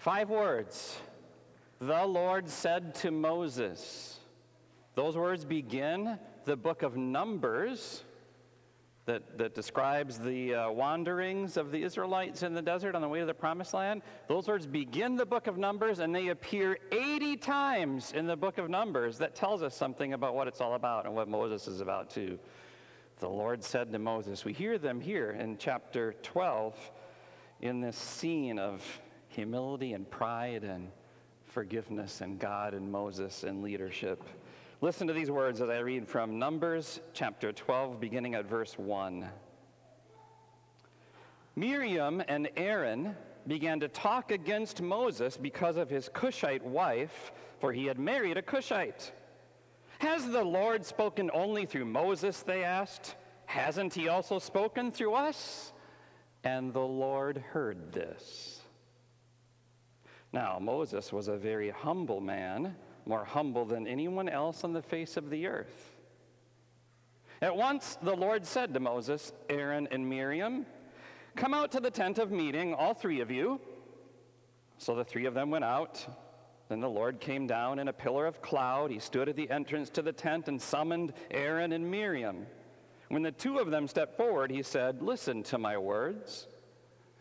Five words. The Lord said to Moses. Those words begin the book of Numbers that, that describes the uh, wanderings of the Israelites in the desert on the way to the promised land. Those words begin the book of Numbers and they appear 80 times in the book of Numbers. That tells us something about what it's all about and what Moses is about, too. The Lord said to Moses, we hear them here in chapter 12 in this scene of humility and pride and forgiveness and God and Moses and leadership. Listen to these words as I read from Numbers chapter 12, beginning at verse 1. Miriam and Aaron began to talk against Moses because of his Cushite wife, for he had married a Cushite. Has the Lord spoken only through Moses? They asked. Hasn't he also spoken through us? And the Lord heard this. Now, Moses was a very humble man more humble than anyone else on the face of the earth. At once the Lord said to Moses, Aaron, and Miriam, Come out to the tent of meeting, all three of you. So the three of them went out. Then the Lord came down in a pillar of cloud. He stood at the entrance to the tent and summoned Aaron and Miriam. When the two of them stepped forward, he said, Listen to my words.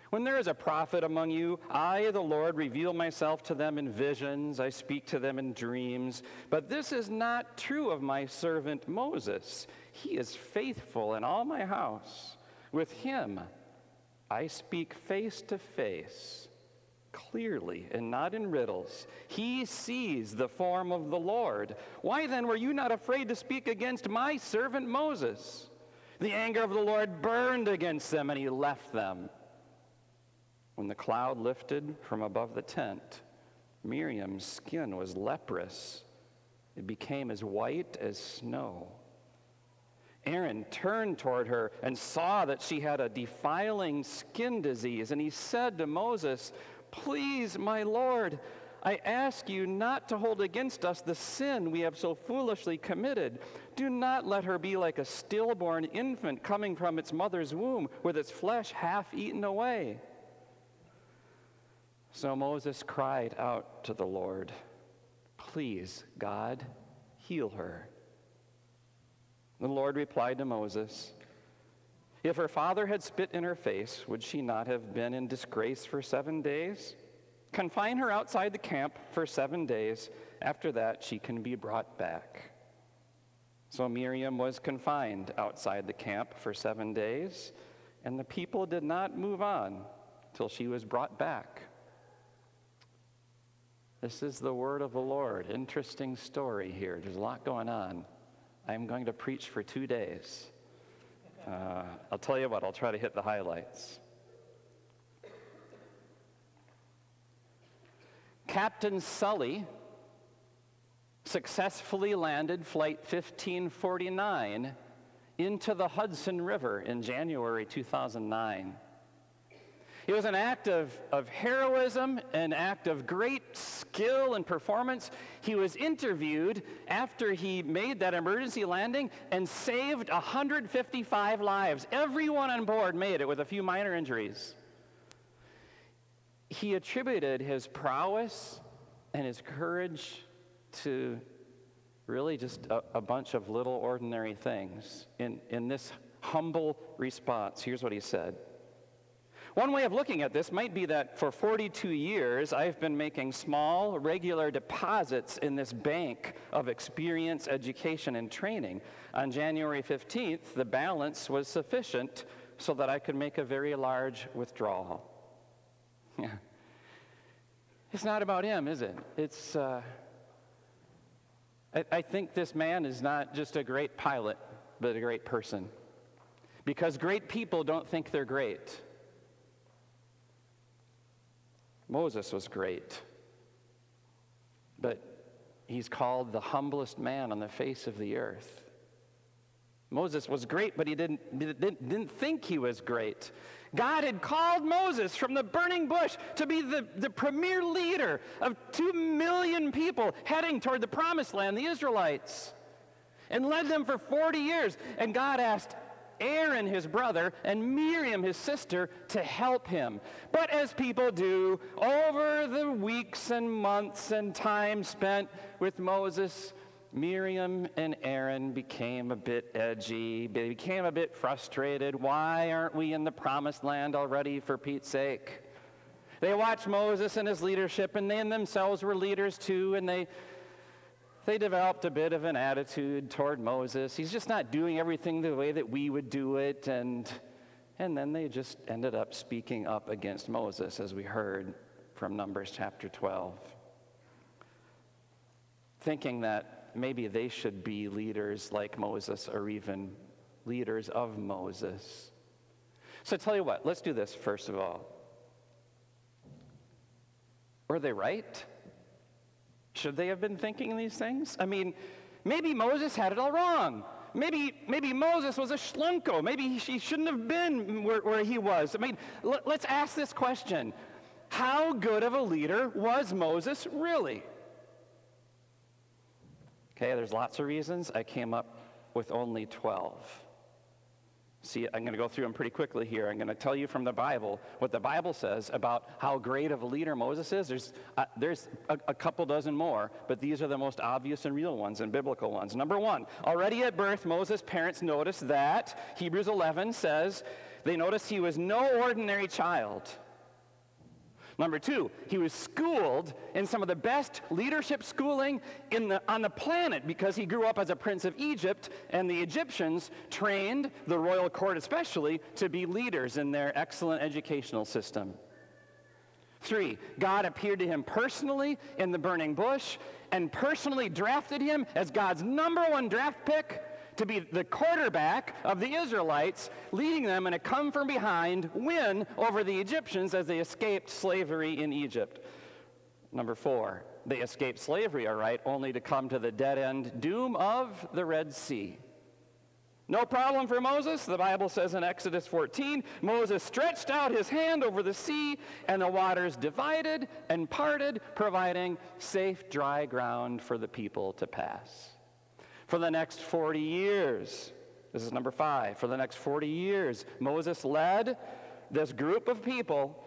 When there is a prophet among you, I, the Lord, reveal myself to them in visions, I speak to them in dreams. But this is not true of my servant Moses. He is faithful in all my house. With him, I speak face to face, clearly, and not in riddles. He sees the form of the Lord. Why then were you not afraid to speak against my servant Moses? The anger of the Lord burned against them, and he left them. When the cloud lifted from above the tent, Miriam's skin was leprous. It became as white as snow. Aaron turned toward her and saw that she had a defiling skin disease, and he said to Moses, Please, my Lord, I ask you not to hold against us the sin we have so foolishly committed. Do not let her be like a stillborn infant coming from its mother's womb with its flesh half eaten away. So Moses cried out to the Lord, Please, God, heal her. The Lord replied to Moses, If her father had spit in her face, would she not have been in disgrace for seven days? Confine her outside the camp for seven days. After that, she can be brought back. So Miriam was confined outside the camp for seven days, and the people did not move on till she was brought back. This is the word of the Lord. Interesting story here. There's a lot going on. I'm going to preach for two days. Uh, I'll tell you what, I'll try to hit the highlights. Captain Sully successfully landed Flight 1549 into the Hudson River in January 2009. It was an act of, of heroism, an act of great skill and performance. He was interviewed after he made that emergency landing and saved 155 lives. Everyone on board made it with a few minor injuries. He attributed his prowess and his courage to really just a, a bunch of little ordinary things. In, in this humble response, here's what he said. One way of looking at this might be that for 42 years, I've been making small, regular deposits in this bank of experience, education, and training. On January 15th, the balance was sufficient so that I could make a very large withdrawal. Yeah. It's not about him, is it? It's. Uh, I, I think this man is not just a great pilot, but a great person. Because great people don't think they're great. Moses was great, but he's called the humblest man on the face of the earth. Moses was great, but he didn't, didn't, didn't think he was great. God had called Moses from the burning bush to be the, the premier leader of two million people heading toward the promised land, the Israelites, and led them for 40 years. And God asked, Aaron his brother and Miriam his sister to help him. But as people do, over the weeks and months and time spent with Moses, Miriam and Aaron became a bit edgy. They became a bit frustrated. Why aren't we in the promised land already, for Pete's sake? They watched Moses and his leadership, and they themselves were leaders too, and they they developed a bit of an attitude toward Moses. He's just not doing everything the way that we would do it. And, and then they just ended up speaking up against Moses, as we heard from Numbers chapter 12, thinking that maybe they should be leaders like Moses or even leaders of Moses. So, tell you what, let's do this first of all. Were they right? Should they have been thinking these things? I mean, maybe Moses had it all wrong. Maybe, maybe Moses was a schlunko. Maybe he shouldn't have been where, where he was. I mean, let, let's ask this question How good of a leader was Moses really? Okay, there's lots of reasons. I came up with only 12. See, I'm going to go through them pretty quickly here. I'm going to tell you from the Bible what the Bible says about how great of a leader Moses is. There's, uh, there's a, a couple dozen more, but these are the most obvious and real ones and biblical ones. Number one, already at birth, Moses' parents noticed that, Hebrews 11 says, they noticed he was no ordinary child. Number two, he was schooled in some of the best leadership schooling in the, on the planet because he grew up as a prince of Egypt, and the Egyptians trained the royal court especially to be leaders in their excellent educational system. Three, God appeared to him personally in the burning bush and personally drafted him as God's number one draft pick to be the quarterback of the Israelites, leading them in a come from behind win over the Egyptians as they escaped slavery in Egypt. Number four, they escaped slavery, all right, only to come to the dead end doom of the Red Sea. No problem for Moses. The Bible says in Exodus 14 Moses stretched out his hand over the sea, and the waters divided and parted, providing safe, dry ground for the people to pass for the next 40 years. This is number five. For the next 40 years, Moses led this group of people,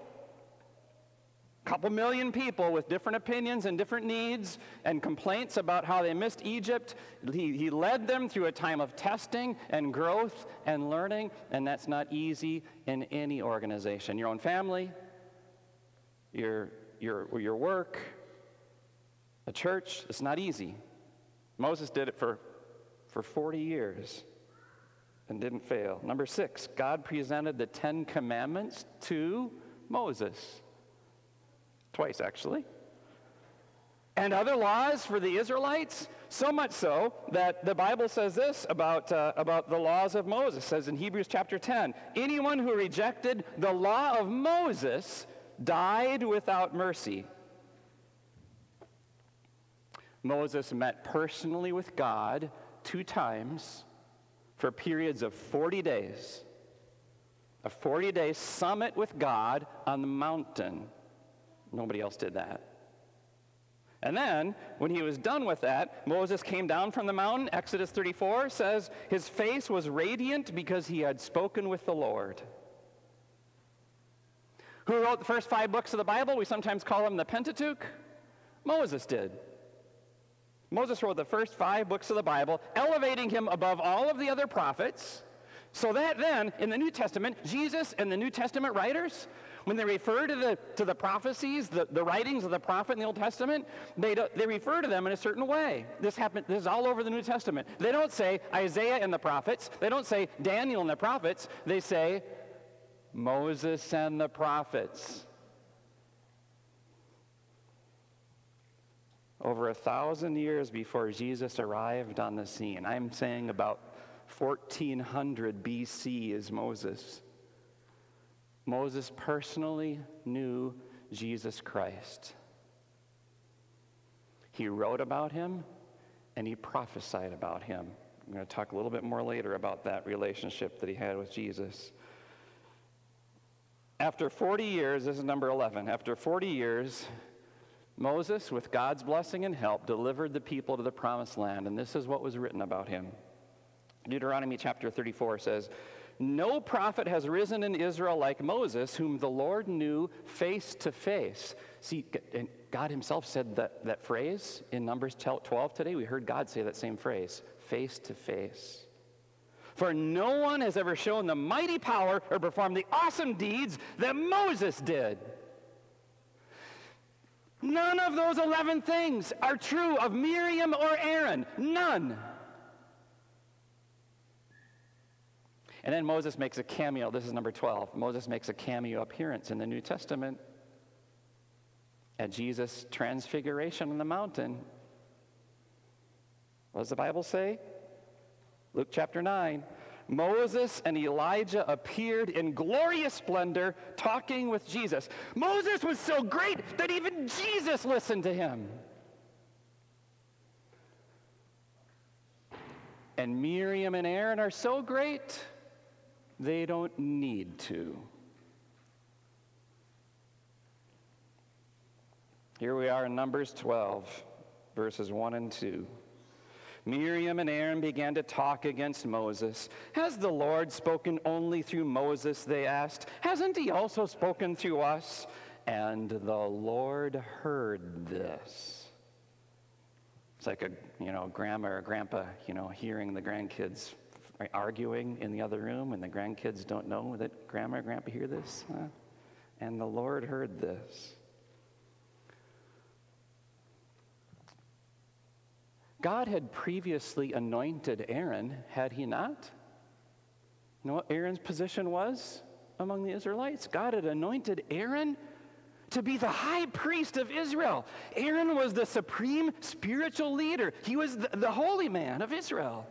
a couple million people with different opinions and different needs and complaints about how they missed Egypt. He, he led them through a time of testing and growth and learning, and that's not easy in any organization. Your own family, your, your, your work, a church, it's not easy. Moses did it for for 40 years and didn't fail. Number six, God presented the Ten Commandments to Moses. Twice, actually. And other laws for the Israelites, so much so that the Bible says this about, uh, about the laws of Moses. It says in Hebrews chapter 10 anyone who rejected the law of Moses died without mercy. Moses met personally with God two times for periods of 40 days. A 40 day summit with God on the mountain. Nobody else did that. And then, when he was done with that, Moses came down from the mountain. Exodus 34 says his face was radiant because he had spoken with the Lord. Who wrote the first five books of the Bible? We sometimes call them the Pentateuch. Moses did. Moses wrote the first five books of the Bible, elevating him above all of the other prophets. So that then, in the New Testament, Jesus and the New Testament writers, when they refer to the, to the prophecies, the, the writings of the prophet in the Old Testament, they, do, they refer to them in a certain way. This, happened, this is all over the New Testament. They don't say Isaiah and the prophets. They don't say Daniel and the prophets. They say Moses and the prophets. Over a thousand years before Jesus arrived on the scene. I'm saying about 1400 BC is Moses. Moses personally knew Jesus Christ. He wrote about him and he prophesied about him. I'm going to talk a little bit more later about that relationship that he had with Jesus. After 40 years, this is number 11. After 40 years, Moses, with God's blessing and help, delivered the people to the promised land, and this is what was written about him. Deuteronomy chapter 34 says, No prophet has risen in Israel like Moses, whom the Lord knew face to face. See, God Himself said that, that phrase in Numbers 12 today. We heard God say that same phrase face to face. For no one has ever shown the mighty power or performed the awesome deeds that Moses did. None of those 11 things are true of Miriam or Aaron. None. And then Moses makes a cameo. This is number 12. Moses makes a cameo appearance in the New Testament at Jesus' transfiguration on the mountain. What does the Bible say? Luke chapter 9. Moses and Elijah appeared in glorious splendor talking with Jesus. Moses was so great that even Jesus listened to him. And Miriam and Aaron are so great, they don't need to. Here we are in Numbers 12, verses 1 and 2. Miriam and Aaron began to talk against Moses. Has the Lord spoken only through Moses? They asked. Hasn't he also spoken through us? And the Lord heard this. It's like a, you know, grandma or grandpa, you know, hearing the grandkids arguing in the other room, and the grandkids don't know that grandma or grandpa hear this. Huh? And the Lord heard this. God had previously anointed Aaron, had he not? You know what Aaron's position was among the Israelites? God had anointed Aaron to be the high priest of Israel. Aaron was the supreme spiritual leader, he was the, the holy man of Israel.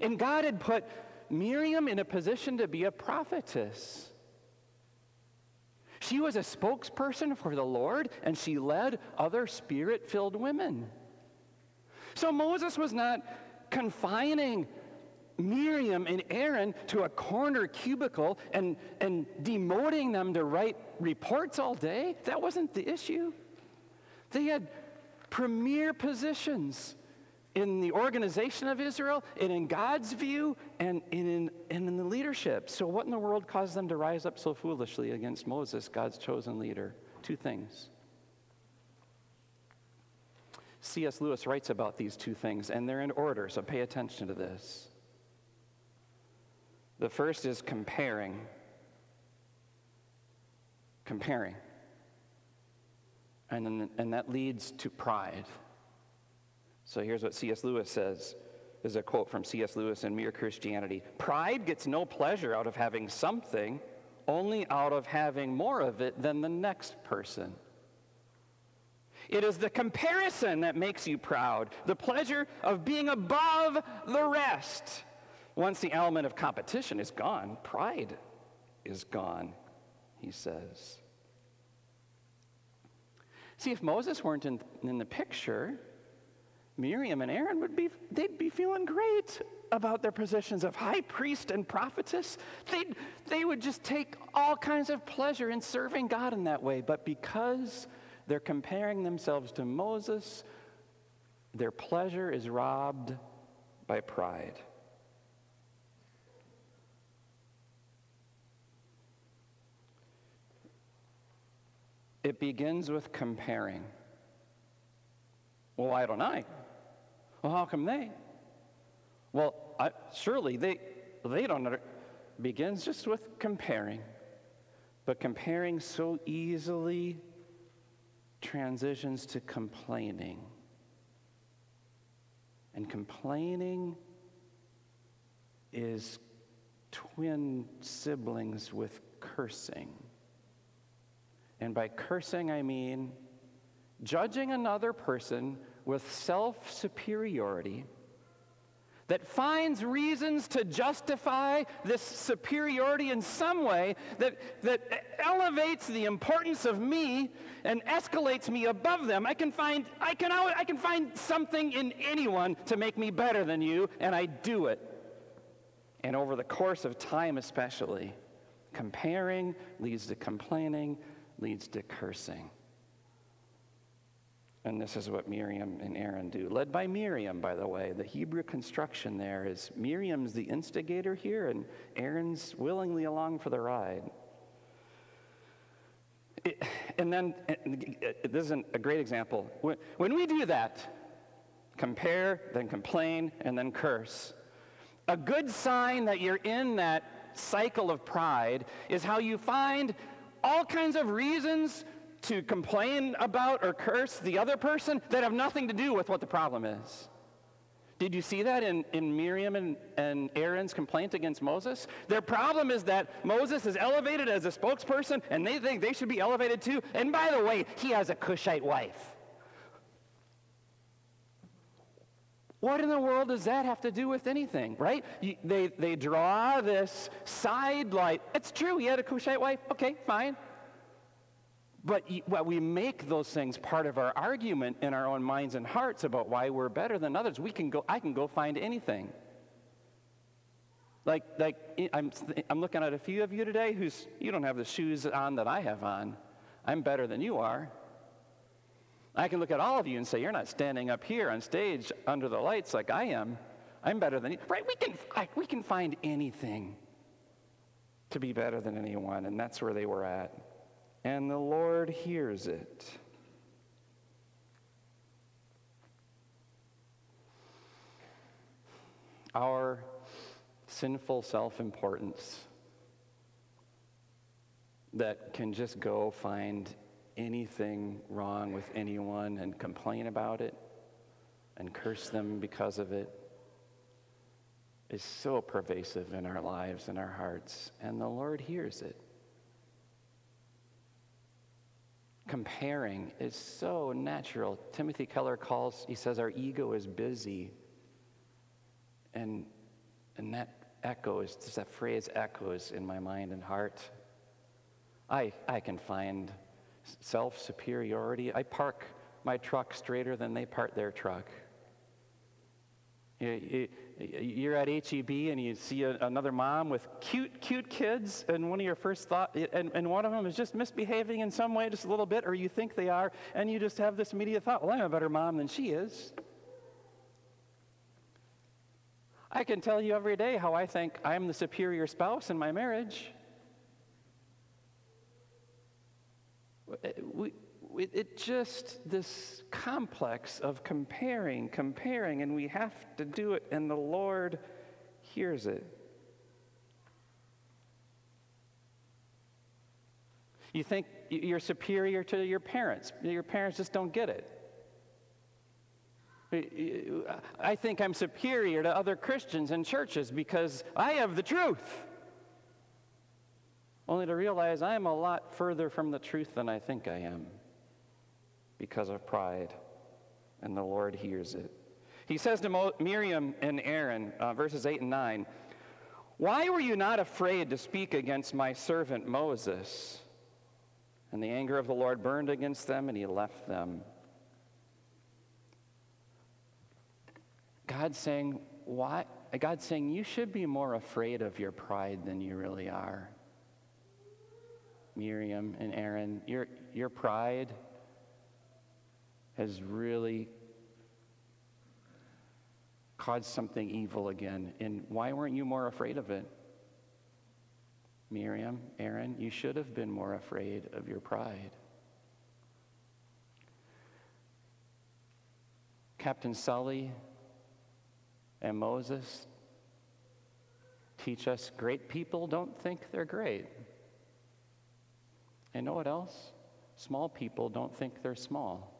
And God had put Miriam in a position to be a prophetess. She was a spokesperson for the Lord, and she led other spirit filled women. So Moses was not confining Miriam and Aaron to a corner cubicle and, and demoting them to write reports all day. That wasn't the issue. They had premier positions in the organization of Israel and in God's view and in, and in the leadership. So, what in the world caused them to rise up so foolishly against Moses, God's chosen leader? Two things. C.S. Lewis writes about these two things, and they're in order, so pay attention to this. The first is comparing. Comparing. And, then, and that leads to pride. So here's what C.S. Lewis says. This is a quote from C.S. Lewis in Mere Christianity. Pride gets no pleasure out of having something, only out of having more of it than the next person. It is the comparison that makes you proud, the pleasure of being above the rest. Once the element of competition is gone, pride is gone, he says. See, if Moses weren't in, in the picture, Miriam and Aaron would be, they'd be feeling great about their positions of high priest and prophetess. They'd, they would just take all kinds of pleasure in serving God in that way. But because they're comparing themselves to Moses. Their pleasure is robbed by pride. It begins with comparing. Well, why don't I? Well, how come they? Well, I, surely they, they don't. Under, begins just with comparing, but comparing so easily transitions to complaining. And complaining is twin siblings with cursing. And by cursing, I mean judging another person with self superiority that finds reasons to justify this superiority in some way that, that elevates the importance of me and escalates me above them. I can, find, I, can, I can find something in anyone to make me better than you, and I do it. And over the course of time, especially, comparing leads to complaining, leads to cursing. And this is what Miriam and Aaron do. Led by Miriam, by the way. The Hebrew construction there is Miriam's the instigator here, and Aaron's willingly along for the ride. It, and then, this is a great example. When, when we do that, compare, then complain, and then curse, a good sign that you're in that cycle of pride is how you find all kinds of reasons to complain about or curse the other person that have nothing to do with what the problem is. Did you see that in, in Miriam and, and Aaron's complaint against Moses? Their problem is that Moses is elevated as a spokesperson and they think they should be elevated too. And by the way, he has a Cushite wife. What in the world does that have to do with anything, right? You, they, they draw this side light. It's true, he had a Cushite wife. Okay, fine. But well, we make those things part of our argument in our own minds and hearts about why we're better than others. We can go, I can go find anything. Like, like I'm, I'm looking at a few of you today who's, you don't have the shoes on that I have on. I'm better than you are. I can look at all of you and say, You're not standing up here on stage under the lights like I am. I'm better than you. Right? We can, we can find anything to be better than anyone, and that's where they were at and the Lord hears it. Our sinful self importance that can just go find anything wrong with anyone and complain about it and curse them because of it is so pervasive in our lives and our hearts, and the Lord hears it. Comparing is so natural. Timothy Keller calls, he says, our ego is busy. And, and that echoes, just that phrase echoes in my mind and heart. I, I can find self superiority. I park my truck straighter than they park their truck. You, are at HEB and you see a, another mom with cute, cute kids, and one of your first thought, and, and one of them is just misbehaving in some way, just a little bit, or you think they are, and you just have this immediate thought, well, I'm a better mom than she is. I can tell you every day how I think I'm the superior spouse in my marriage. Eh, we, it, it just, this complex of comparing, comparing, and we have to do it, and the Lord hears it. You think you're superior to your parents. Your parents just don't get it. I think I'm superior to other Christians and churches because I have the truth. Only to realize I am a lot further from the truth than I think I am because of pride, and the Lord hears it. He says to Mo- Miriam and Aaron, uh, verses 8 and 9, Why were you not afraid to speak against my servant Moses? And the anger of the Lord burned against them, and he left them. God saying, Why? God's saying, You should be more afraid of your pride than you really are. Miriam and Aaron, your, your pride has really caused something evil again. And why weren't you more afraid of it? Miriam, Aaron, you should have been more afraid of your pride. Captain Sully and Moses teach us great people don't think they're great. And know what else? Small people don't think they're small.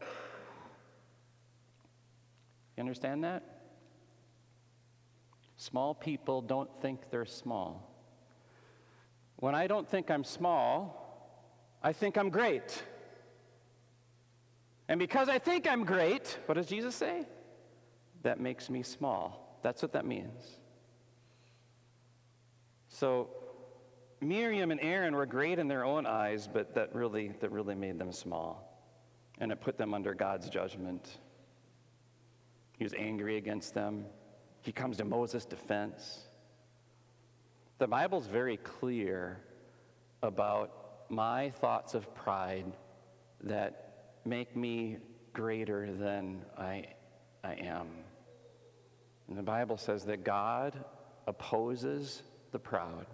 You understand that? Small people don't think they're small. When I don't think I'm small, I think I'm great. And because I think I'm great, what does Jesus say? That makes me small. That's what that means. So Miriam and Aaron were great in their own eyes, but that really, that really made them small. And it put them under God's judgment. He was angry against them. He comes to Moses' defense. The Bible's very clear about my thoughts of pride that make me greater than I, I am. And the Bible says that God opposes the proud.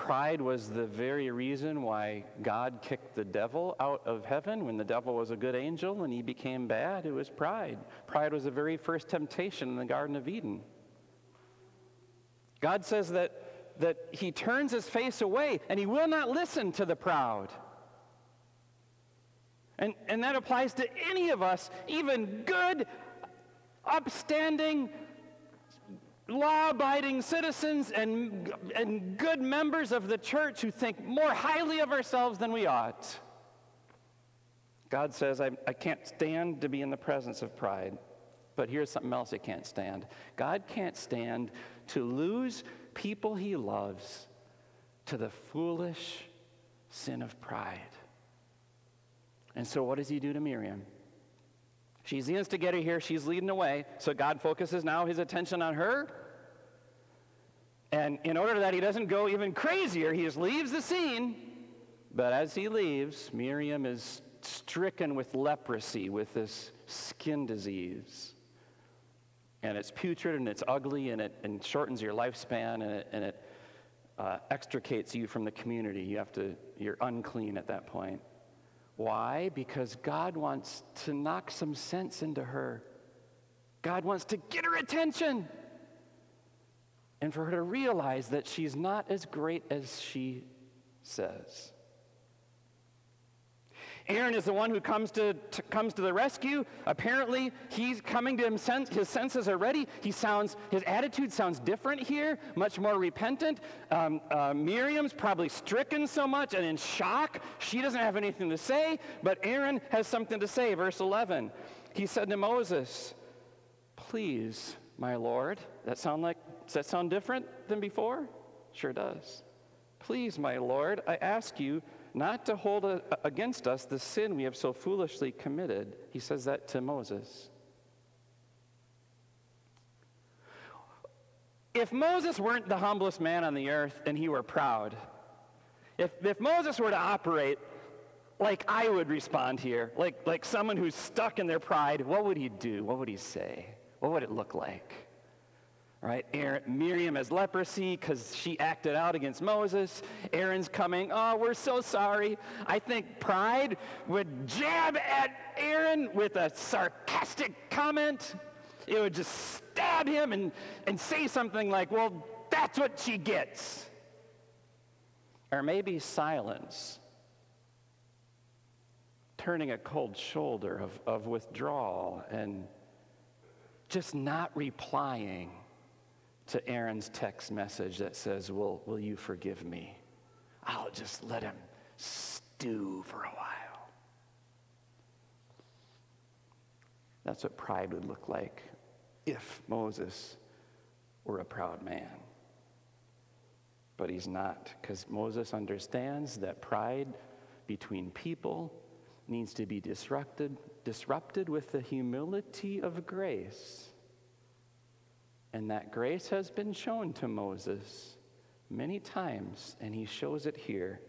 Pride was the very reason why God kicked the devil out of heaven when the devil was a good angel and he became bad. It was pride. Pride was the very first temptation in the Garden of Eden. God says that, that he turns his face away and he will not listen to the proud. And, and that applies to any of us, even good, upstanding, law abiding citizens and, and good members of the church who think more highly of ourselves than we ought. God says, I, I can't stand to be in the presence of pride. But here's something else he can't stand God can't stand to lose people he loves to the foolish sin of pride. And so, what does he do to Miriam? She's the instigator here. She's leading the way. So God focuses now his attention on her. And in order that he doesn't go even crazier, he just leaves the scene. But as he leaves, Miriam is stricken with leprosy, with this skin disease. And it's putrid and it's ugly and it and shortens your lifespan and it, and it uh, extricates you from the community. You have to, you're unclean at that point. Why? Because God wants to knock some sense into her. God wants to get her attention and for her to realize that she's not as great as she says. Aaron is the one who comes to, to, comes to the rescue. Apparently, he's coming to. His senses are ready. He sounds, his attitude sounds different here, much more repentant. Um, uh, Miriam's probably stricken so much and in shock. She doesn't have anything to say, but Aaron has something to say. Verse 11. He said to Moses, Please, my Lord. That sound like, does that sound different than before? Sure does. Please, my Lord, I ask you not to hold a, against us the sin we have so foolishly committed. He says that to Moses. If Moses weren't the humblest man on the earth and he were proud, if, if Moses were to operate like I would respond here, like, like someone who's stuck in their pride, what would he do? What would he say? What would it look like? Right? Aaron, Miriam has leprosy because she acted out against Moses. Aaron's coming, oh, we're so sorry. I think pride would jab at Aaron with a sarcastic comment. It would just stab him and, and say something like, well, that's what she gets. Or maybe silence, turning a cold shoulder of, of withdrawal and just not replying to Aaron's text message that says, Will, will you forgive me? I'll just let him stew for a while. That's what pride would look like if Moses were a proud man. But he's not, because Moses understands that pride between people needs to be disrupted, disrupted with the humility of grace. And that grace has been shown to Moses many times, and he shows it here.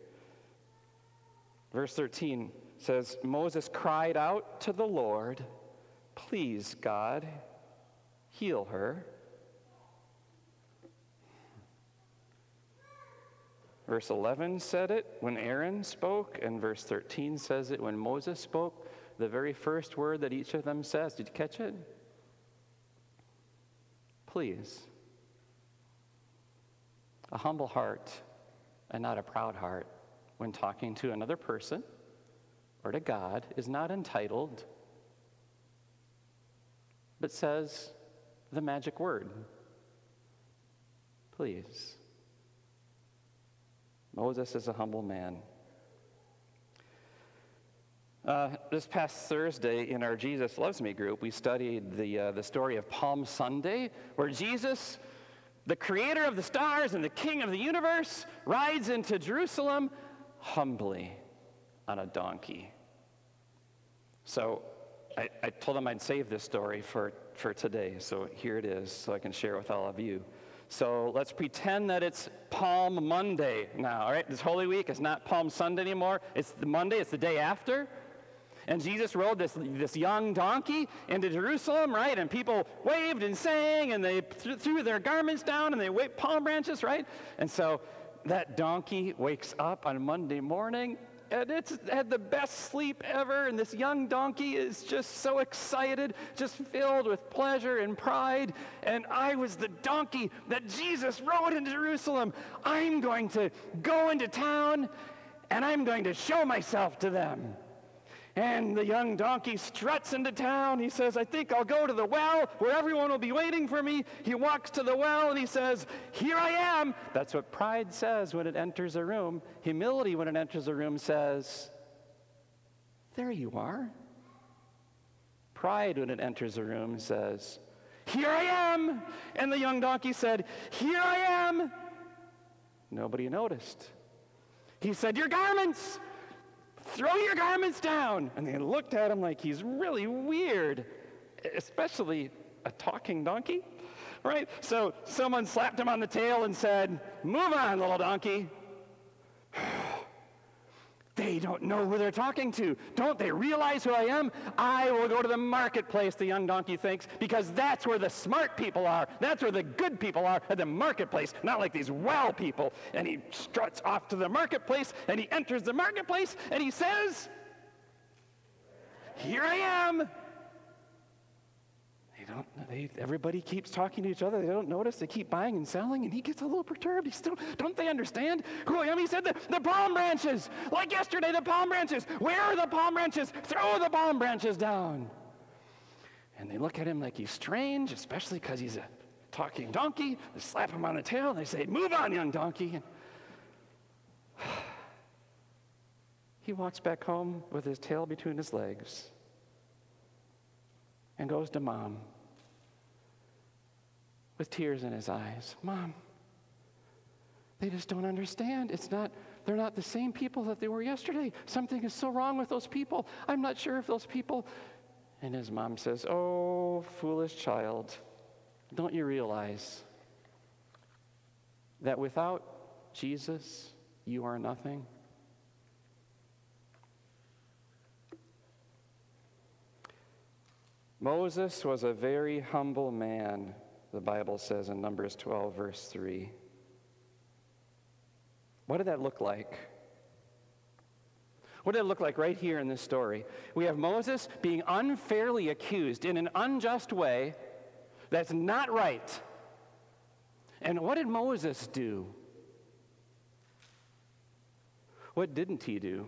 Verse 13 says Moses cried out to the Lord, Please, God, heal her. Verse 11 said it when Aaron spoke, and verse 13 says it when Moses spoke. The very first word that each of them says. Did you catch it? Please. A humble heart and not a proud heart when talking to another person or to God is not entitled, but says the magic word. Please. Moses is a humble man. Uh, this past Thursday in our Jesus Loves Me group, we studied the, uh, the story of Palm Sunday, where Jesus, the creator of the stars and the king of the universe, rides into Jerusalem humbly on a donkey. So I, I told him I'd save this story for, for today, so here it is, so I can share with all of you. So let's pretend that it's Palm Monday now, all right? This Holy Week is not Palm Sunday anymore. It's the Monday, it's the day after. And Jesus rode this, this young donkey into Jerusalem, right? And people waved and sang and they threw their garments down and they waved palm branches, right? And so that donkey wakes up on Monday morning and it's had the best sleep ever. And this young donkey is just so excited, just filled with pleasure and pride. And I was the donkey that Jesus rode into Jerusalem. I'm going to go into town and I'm going to show myself to them. And the young donkey struts into town. He says, I think I'll go to the well where everyone will be waiting for me. He walks to the well and he says, Here I am. That's what pride says when it enters a room. Humility, when it enters a room, says, There you are. Pride, when it enters a room, says, Here I am. And the young donkey said, Here I am. Nobody noticed. He said, Your garments throw your garments down. And they looked at him like he's really weird, especially a talking donkey, right? So someone slapped him on the tail and said, Move on, little donkey. They don't know who they're talking to. Don't they realize who I am? I will go to the marketplace, the young donkey thinks, because that's where the smart people are. That's where the good people are at the marketplace, not like these well people. And he struts off to the marketplace and he enters the marketplace and he says, Here I am they, everybody keeps talking to each other. They don't notice. They keep buying and selling, and he gets a little perturbed. He still, don't they understand who I am? He said the, the palm branches. Like yesterday, the palm branches. Where are the palm branches? Throw the palm branches down. And they look at him like he's strange, especially because he's a talking donkey. They slap him on the tail. And they say, Move on, young donkey. And he walks back home with his tail between his legs and goes to mom with tears in his eyes. Mom, they just don't understand. It's not, they're not the same people that they were yesterday. Something is so wrong with those people. I'm not sure if those people. And his mom says, Oh, foolish child, don't you realize that without Jesus, you are nothing? Moses was a very humble man the Bible says in Numbers 12, verse 3. What did that look like? What did it look like right here in this story? We have Moses being unfairly accused in an unjust way that's not right. And what did Moses do? What didn't he do?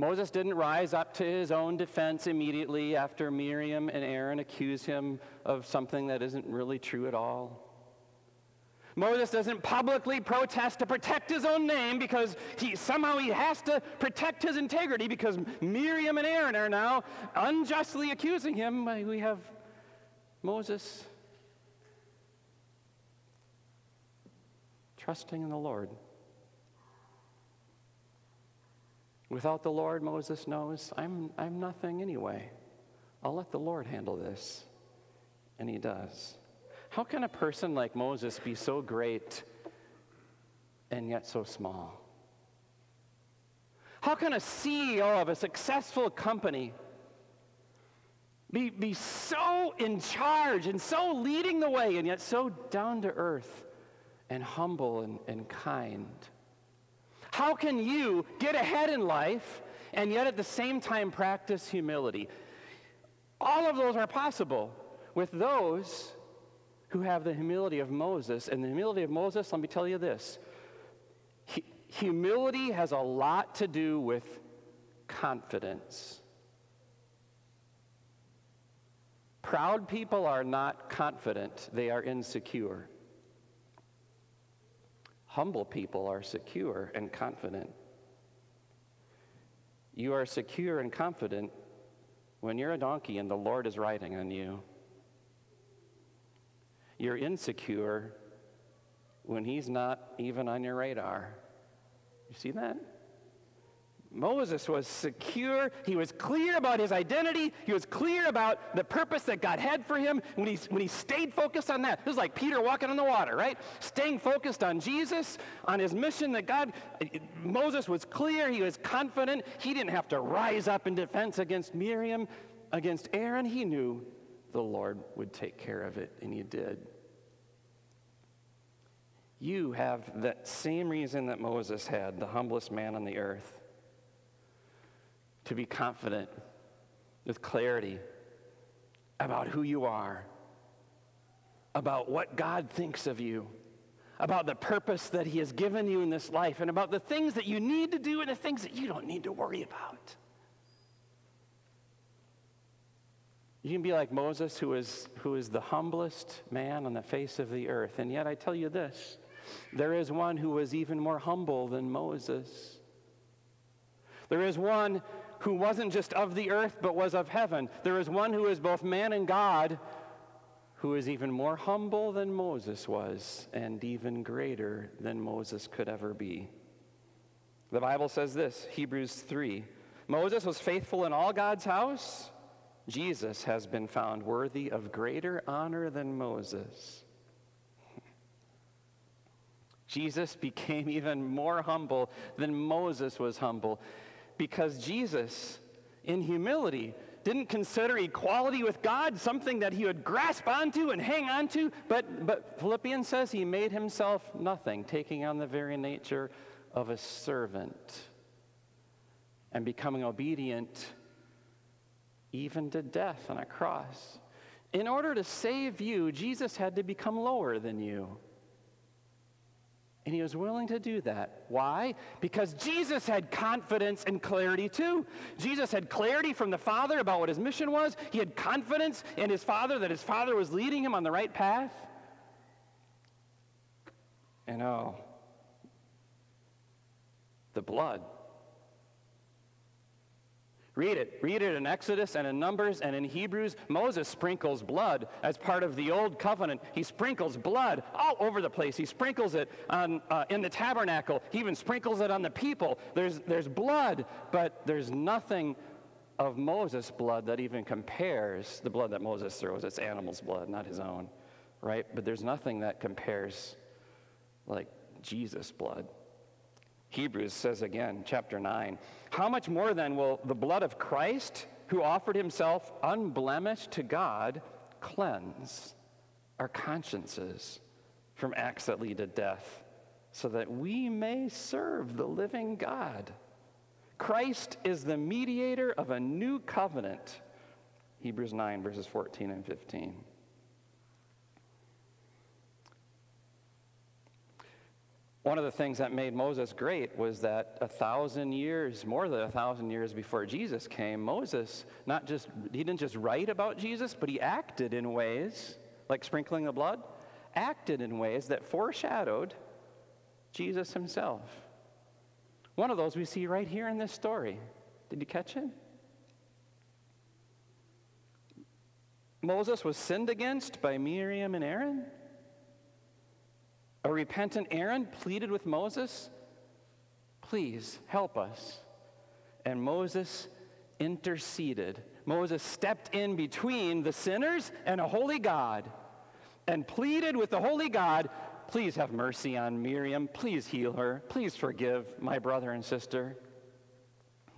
Moses didn't rise up to his own defense immediately after Miriam and Aaron accuse him of something that isn't really true at all. Moses doesn't publicly protest to protect his own name because he somehow he has to protect his integrity because Miriam and Aaron are now unjustly accusing him. We have Moses trusting in the Lord. Without the Lord, Moses knows, I'm, I'm nothing anyway. I'll let the Lord handle this. And he does. How can a person like Moses be so great and yet so small? How can a CEO of a successful company be, be so in charge and so leading the way and yet so down to earth and humble and, and kind? How can you get ahead in life and yet at the same time practice humility? All of those are possible with those who have the humility of Moses. And the humility of Moses, let me tell you this humility has a lot to do with confidence. Proud people are not confident, they are insecure. Humble people are secure and confident. You are secure and confident when you're a donkey and the Lord is riding on you. You're insecure when He's not even on your radar. You see that? Moses was secure. He was clear about his identity. He was clear about the purpose that God had for him. When he, when he stayed focused on that, it was like Peter walking on the water, right? Staying focused on Jesus, on his mission that God, Moses was clear. He was confident. He didn't have to rise up in defense against Miriam, against Aaron. He knew the Lord would take care of it, and he did. You have that same reason that Moses had, the humblest man on the earth to be confident with clarity about who you are, about what God thinks of you, about the purpose that He has given you in this life, and about the things that you need to do and the things that you don't need to worry about. You can be like Moses, who is, who is the humblest man on the face of the earth. And yet, I tell you this there is one who is even more humble than Moses. There is one who wasn't just of the earth, but was of heaven. There is one who is both man and God, who is even more humble than Moses was, and even greater than Moses could ever be. The Bible says this Hebrews 3 Moses was faithful in all God's house. Jesus has been found worthy of greater honor than Moses. Jesus became even more humble than Moses was humble because Jesus, in humility, didn't consider equality with God something that he would grasp onto and hang onto, but, but Philippians says he made himself nothing, taking on the very nature of a servant and becoming obedient even to death on a cross. In order to save you, Jesus had to become lower than you. And he was willing to do that. Why? Because Jesus had confidence and clarity too. Jesus had clarity from the Father about what his mission was. He had confidence in his Father that his Father was leading him on the right path. And oh, the blood Read it. Read it in Exodus and in Numbers and in Hebrews. Moses sprinkles blood as part of the old covenant. He sprinkles blood all over the place. He sprinkles it on, uh, in the tabernacle. He even sprinkles it on the people. There's, there's blood, but there's nothing of Moses' blood that even compares the blood that Moses throws. It's animal's blood, not his own, right? But there's nothing that compares like Jesus' blood. Hebrews says again, chapter 9, how much more then will the blood of Christ, who offered himself unblemished to God, cleanse our consciences from acts that lead to death, so that we may serve the living God? Christ is the mediator of a new covenant. Hebrews 9, verses 14 and 15. One of the things that made Moses great was that a thousand years, more than a thousand years before Jesus came, Moses not just he didn't just write about Jesus, but he acted in ways like sprinkling the blood, acted in ways that foreshadowed Jesus himself. One of those we see right here in this story. Did you catch it? Moses was sinned against by Miriam and Aaron. A repentant Aaron pleaded with Moses, Please help us. And Moses interceded. Moses stepped in between the sinners and a holy God and pleaded with the holy God, Please have mercy on Miriam. Please heal her. Please forgive my brother and sister.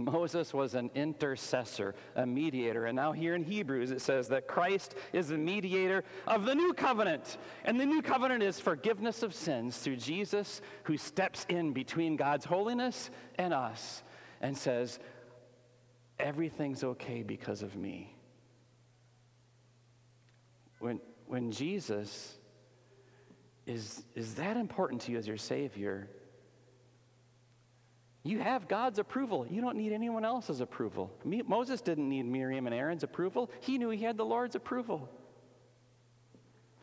Moses was an intercessor, a mediator. And now, here in Hebrews, it says that Christ is the mediator of the new covenant. And the new covenant is forgiveness of sins through Jesus, who steps in between God's holiness and us and says, Everything's okay because of me. When, when Jesus is, is that important to you as your Savior, you have God's approval. You don't need anyone else's approval. Moses didn't need Miriam and Aaron's approval, he knew he had the Lord's approval.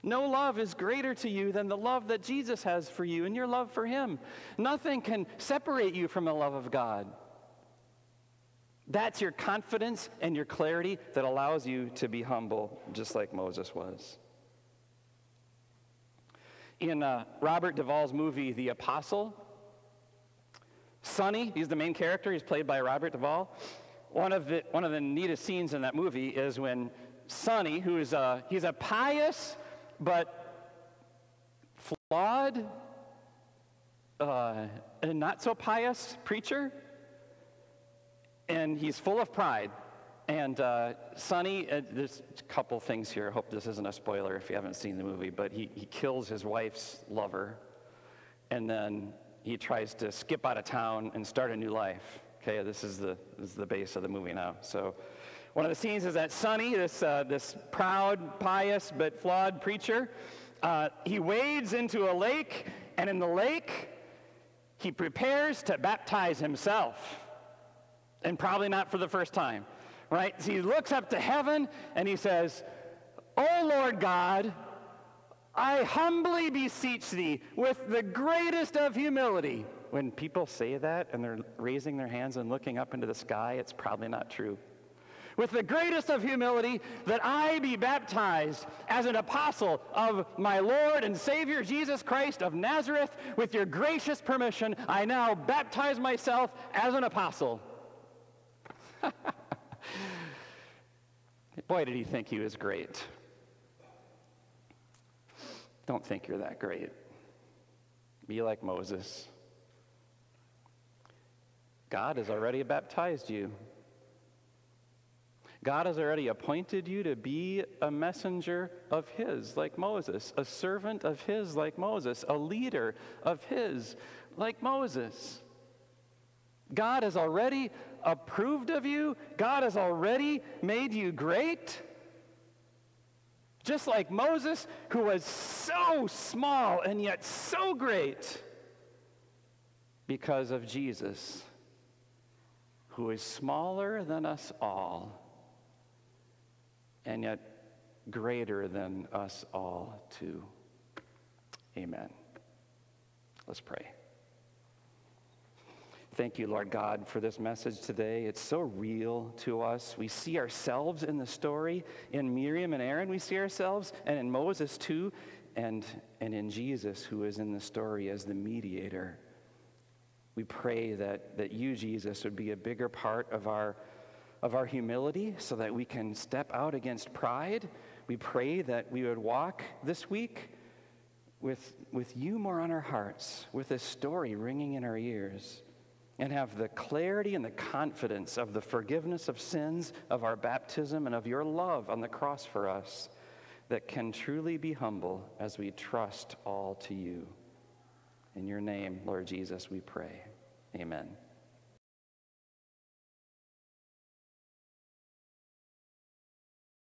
No love is greater to you than the love that Jesus has for you and your love for him. Nothing can separate you from the love of God. That's your confidence and your clarity that allows you to be humble, just like Moses was. In uh, Robert Duvall's movie, The Apostle, Sonny, he's the main character. He's played by Robert Duvall. One of the, one of the neatest scenes in that movie is when Sonny, who is a, he's a pious but flawed, uh, and not so pious preacher, and he's full of pride. And uh, Sonny, uh, there's a couple things here. I hope this isn't a spoiler if you haven't seen the movie, but he, he kills his wife's lover, and then he tries to skip out of town and start a new life. Okay, this is the, this is the base of the movie now. So one of the scenes is that Sonny, this, uh, this proud, pious, but flawed preacher, uh, he wades into a lake, and in the lake, he prepares to baptize himself. And probably not for the first time, right? So he looks up to heaven and he says, Oh Lord God, I humbly beseech thee with the greatest of humility. When people say that and they're raising their hands and looking up into the sky, it's probably not true. With the greatest of humility, that I be baptized as an apostle of my Lord and Savior Jesus Christ of Nazareth. With your gracious permission, I now baptize myself as an apostle. Boy, did he think he was great. Don't think you're that great. Be like Moses. God has already baptized you. God has already appointed you to be a messenger of His, like Moses, a servant of His, like Moses, a leader of His, like Moses. God has already approved of you, God has already made you great. Just like Moses, who was so small and yet so great because of Jesus, who is smaller than us all and yet greater than us all, too. Amen. Let's pray. Thank you, Lord God, for this message today. It's so real to us. We see ourselves in the story, in Miriam and Aaron, we see ourselves, and in Moses too, and, and in Jesus, who is in the story as the mediator. We pray that, that you, Jesus, would be a bigger part of our, of our humility so that we can step out against pride. We pray that we would walk this week with, with you more on our hearts, with this story ringing in our ears and have the clarity and the confidence of the forgiveness of sins, of our baptism, and of your love on the cross for us that can truly be humble as we trust all to you. In your name, Lord Jesus, we pray. Amen.